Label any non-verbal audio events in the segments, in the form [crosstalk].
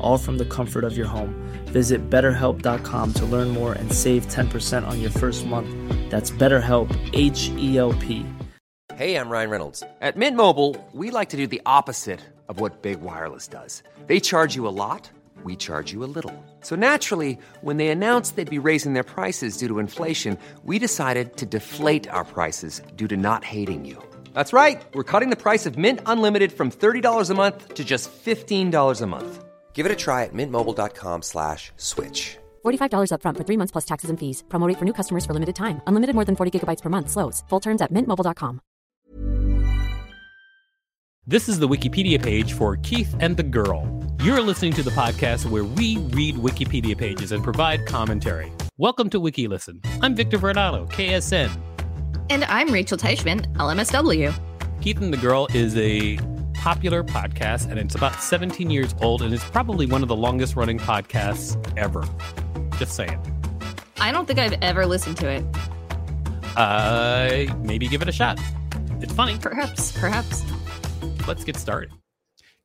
all from the comfort of your home. Visit betterhelp.com to learn more and save 10% on your first month. That's BetterHelp, H E L P. Hey, I'm Ryan Reynolds. At Mint Mobile, we like to do the opposite of what Big Wireless does. They charge you a lot, we charge you a little. So naturally, when they announced they'd be raising their prices due to inflation, we decided to deflate our prices due to not hating you. That's right. We're cutting the price of Mint Unlimited from $30 a month to just $15 a month. Give it a try at mintmobile.com slash switch. $45 upfront for three months plus taxes and fees. Promo for new customers for limited time. Unlimited more than 40 gigabytes per month. Slows. Full terms at mintmobile.com. This is the Wikipedia page for Keith and the Girl. You're listening to the podcast where we read Wikipedia pages and provide commentary. Welcome to WikiListen. I'm Victor Varnado, KSN. And I'm Rachel Teichman, LMSW. Keith and the Girl is a popular podcast, and it's about 17 years old, and it's probably one of the longest running podcasts ever. Just saying. I don't think I've ever listened to it. Uh, maybe give it a shot. It's funny. Perhaps, perhaps let's get started.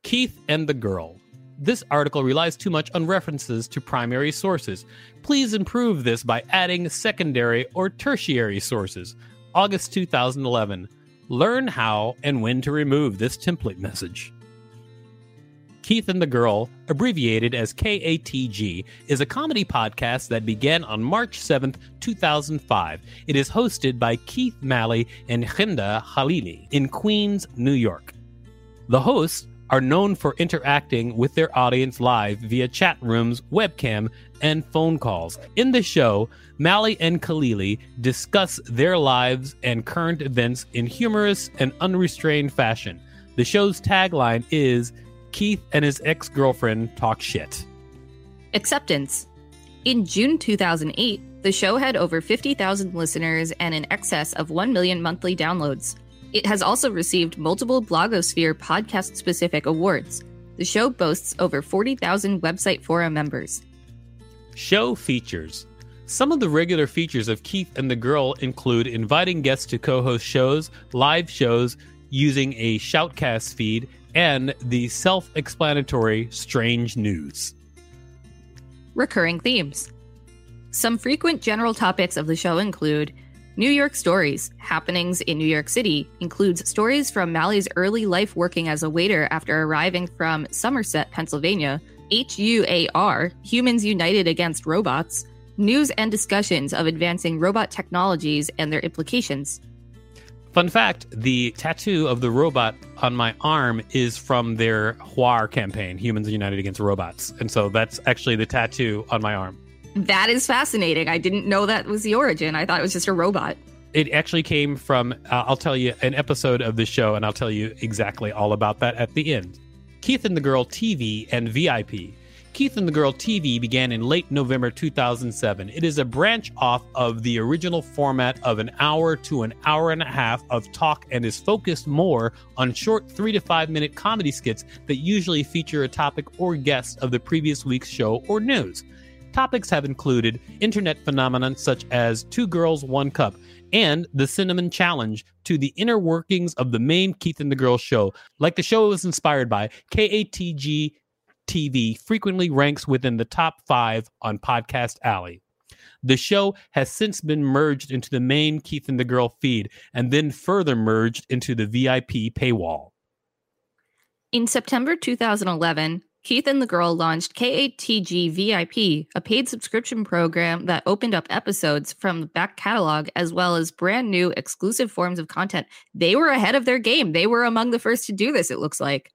Keith and the Girl. This article relies too much on references to primary sources. Please improve this by adding secondary or tertiary sources. August 2011. Learn how and when to remove this template message. Keith and the Girl, abbreviated as KATG, is a comedy podcast that began on March 7th, 2005. It is hosted by Keith Malley and Chemda Khalili in Queens, New York. The hosts are known for interacting with their audience live via chat rooms, webcam, and phone calls. In the show, Malley and Khalili discuss their lives and current events in humorous and unrestrained fashion. The show's tagline is Keith and his ex girlfriend talk shit. Acceptance. In June 2008, the show had over 50,000 listeners and in excess of 1 million monthly downloads. It has also received multiple Blogosphere podcast specific awards. The show boasts over 40,000 website forum members. Show features. Some of the regular features of Keith and the Girl include inviting guests to co host shows, live shows using a shoutcast feed, and the self explanatory Strange News. Recurring themes. Some frequent general topics of the show include New York Stories, Happenings in New York City, includes stories from Malley's early life working as a waiter after arriving from Somerset, Pennsylvania, HUAR, Humans United Against Robots, news and discussions of advancing robot technologies and their implications. Fun fact the tattoo of the robot on my arm is from their HUAR campaign, Humans United Against Robots. And so that's actually the tattoo on my arm. That is fascinating. I didn't know that was the origin. I thought it was just a robot. It actually came from, uh, I'll tell you, an episode of the show, and I'll tell you exactly all about that at the end. Keith and the Girl TV and VIP. Keith and the Girl TV began in late November 2007. It is a branch off of the original format of an hour to an hour and a half of talk and is focused more on short three to five minute comedy skits that usually feature a topic or guest of the previous week's show or news. Topics have included internet phenomena such as Two Girls, One Cup, and the Cinnamon Challenge to the inner workings of the main Keith and the Girl show. Like the show was inspired by, KATG TV frequently ranks within the top five on Podcast Alley. The show has since been merged into the main Keith and the Girl feed and then further merged into the VIP paywall. In September 2011, Keith and the Girl launched KATG VIP, a paid subscription program that opened up episodes from the back catalog as well as brand new exclusive forms of content. They were ahead of their game. They were among the first to do this, it looks like.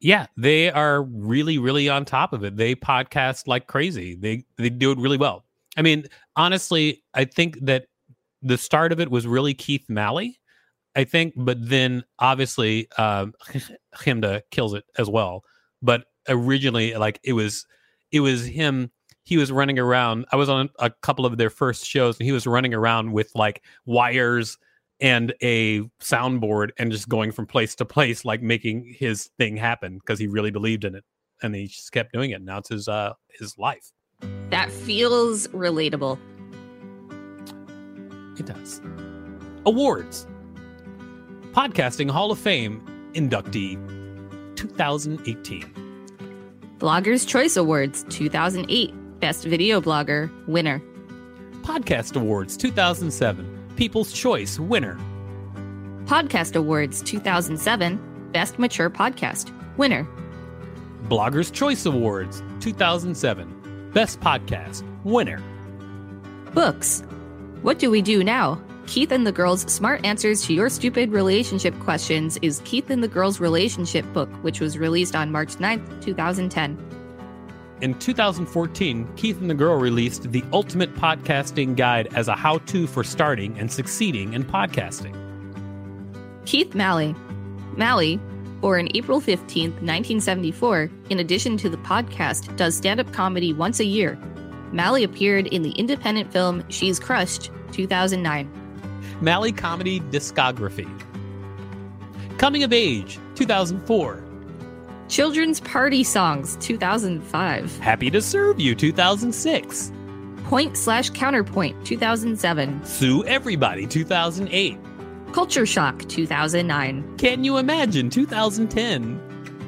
Yeah, they are really, really on top of it. They podcast like crazy. They they do it really well. I mean, honestly, I think that the start of it was really Keith Malley. I think, but then obviously um, [laughs] Chemda kills it as well. But originally, like it was, it was him. He was running around. I was on a couple of their first shows, and he was running around with like wires and a soundboard and just going from place to place, like making his thing happen because he really believed in it, and he just kept doing it. Now it's his uh his life. That feels relatable. It does. Awards. Podcasting Hall of Fame inductee 2018. Bloggers Choice Awards 2008 Best Video Blogger winner. Podcast Awards 2007 People's Choice winner. Podcast Awards 2007 Best Mature Podcast winner. Bloggers Choice Awards 2007 Best Podcast winner. Books. What do we do now? Keith and the Girls' Smart Answers to Your Stupid Relationship Questions is Keith and the Girls' Relationship Book, which was released on March 9th, 2010. In 2014, Keith and the Girl released the Ultimate Podcasting Guide as a how to for starting and succeeding in podcasting. Keith Malley. Malley, born April 15, 1974, in addition to the podcast, does stand up comedy once a year. Malley appeared in the independent film She's Crushed, 2009. Malley Comedy Discography. Coming of Age, 2004. Children's Party Songs, 2005. Happy to Serve You, 2006. Point slash Counterpoint, 2007. Sue Everybody, 2008. Culture Shock, 2009. Can You Imagine, 2010.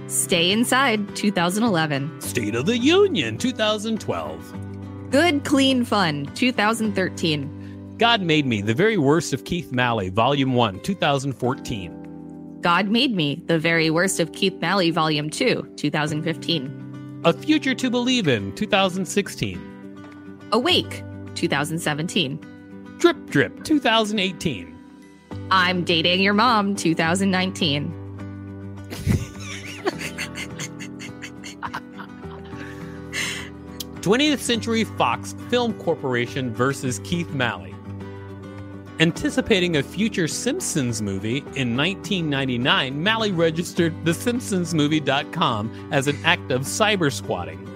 Stay Inside, 2011. State of the Union, 2012. Good Clean Fun, 2013. God Made Me, The Very Worst of Keith Malley, Volume 1, 2014. God Made Me, The Very Worst of Keith Malley, Volume 2, 2015. A Future to Believe in, 2016. Awake, 2017. Drip Drip, 2018. I'm Dating Your Mom, 2019. 20th Century Fox Film Corporation versus Keith Malley. Anticipating a future Simpsons movie in 1999, Malley registered thesimpsonsmovie.com as an act of cyber squatting.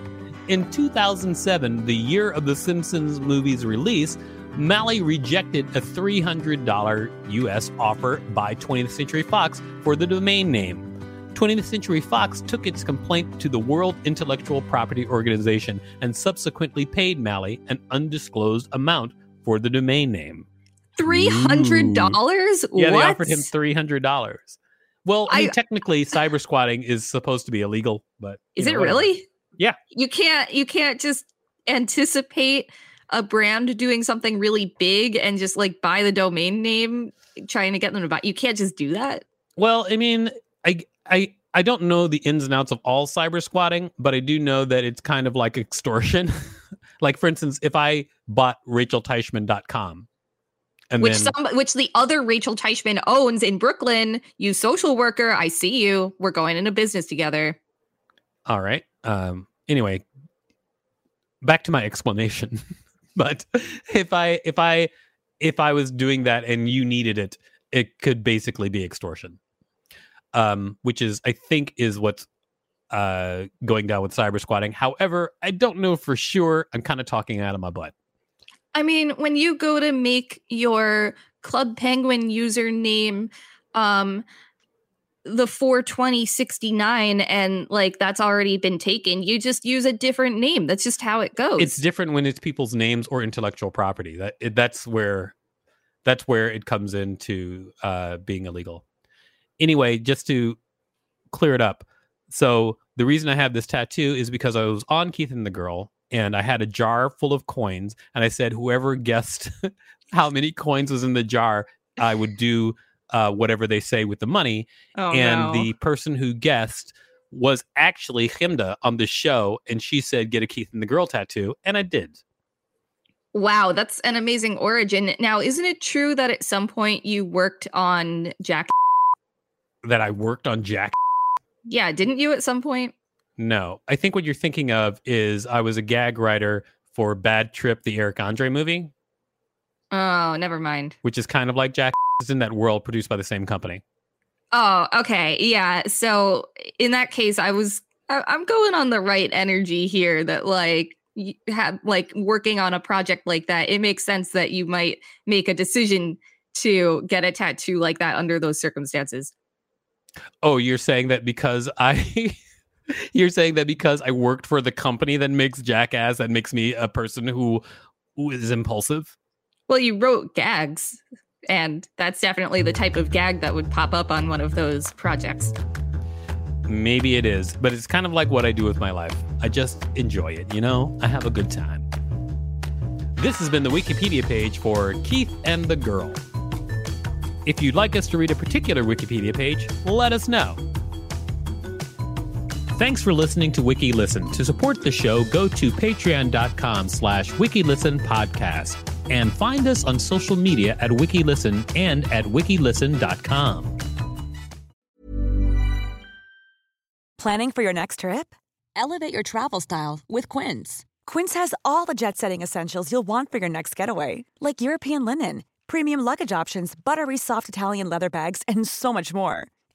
In 2007, the year of The Simpsons movie's release, Malley rejected a $300 US offer by 20th Century Fox for the domain name. 20th Century Fox took its complaint to the World Intellectual Property Organization and subsequently paid Malley an undisclosed amount for the domain name. Three hundred dollars? Yeah, what? they offered him three hundred dollars. Well, I mean, I- technically, cyber squatting is supposed to be illegal, but Is know, it whatever. really? Yeah. You can't. You can't just anticipate a brand doing something really big and just like buy the domain name, trying to get them to buy. You can't just do that. Well, I mean, I I I don't know the ins and outs of all cyber squatting, but I do know that it's kind of like extortion. [laughs] like for instance, if I bought rachelteichman.com and which then some, which the other Rachel Teichman owns in Brooklyn. You social worker, I see you. We're going into business together. all right. Um anyway, back to my explanation. [laughs] but if I if I if I was doing that and you needed it, it could basically be extortion. Um which is I think is what's uh going down with cyber squatting. However, I don't know for sure. I'm kind of talking out of my butt. I mean, when you go to make your Club Penguin username, um, the 42069 and like that's already been taken. You just use a different name. That's just how it goes. It's different when it's people's names or intellectual property. That it, that's where that's where it comes into uh, being illegal. Anyway, just to clear it up. So the reason I have this tattoo is because I was on Keith and the Girl and I had a jar full of coins and I said whoever guessed [laughs] how many coins was in the jar, I would do uh, whatever they say with the money. oh, and no. the person who guessed was actually Chemda on the show, and she said, "Get a Keith and the Girl tattoo," and I did. Wow, that's an amazing origin. Now, isn't it true that at some point you worked on Jack? That I worked on Jack. Yeah, didn't you at some point? No, I think what you're thinking of is I was a gag writer for Bad Trip, the Eric Andre movie, Oh, never mind. which is kind of like Jack. [laughs] Is in that world, produced by the same company. Oh, okay. Yeah. So in that case, I was I, I'm going on the right energy here. That like you have like working on a project like that. It makes sense that you might make a decision to get a tattoo like that under those circumstances. Oh, you're saying that because I. [laughs] You're saying that because I worked for the company that makes Jackass, that makes me a person who, who is impulsive. Well, you wrote gags, and that's definitely the type of gag that would pop up on one of those projects. Maybe it is, but it's kind of like what I do with my life. I just enjoy it, you know? I have a good time. This has been the Wikipedia page for Keith and the Girl. If you'd like us to read a particular Wikipedia page, let us know. Thanks for listening to WikiListen. To support the show, go to patreon.com slash wikilisten podcast and find us on social media at WikiListen and at wikilisten.com. Planning for your next trip? Elevate your travel style with Quince. Quince has all the jet setting essentials you'll want for your next getaway, like European linen, premium luggage options, buttery soft Italian leather bags, and so much more.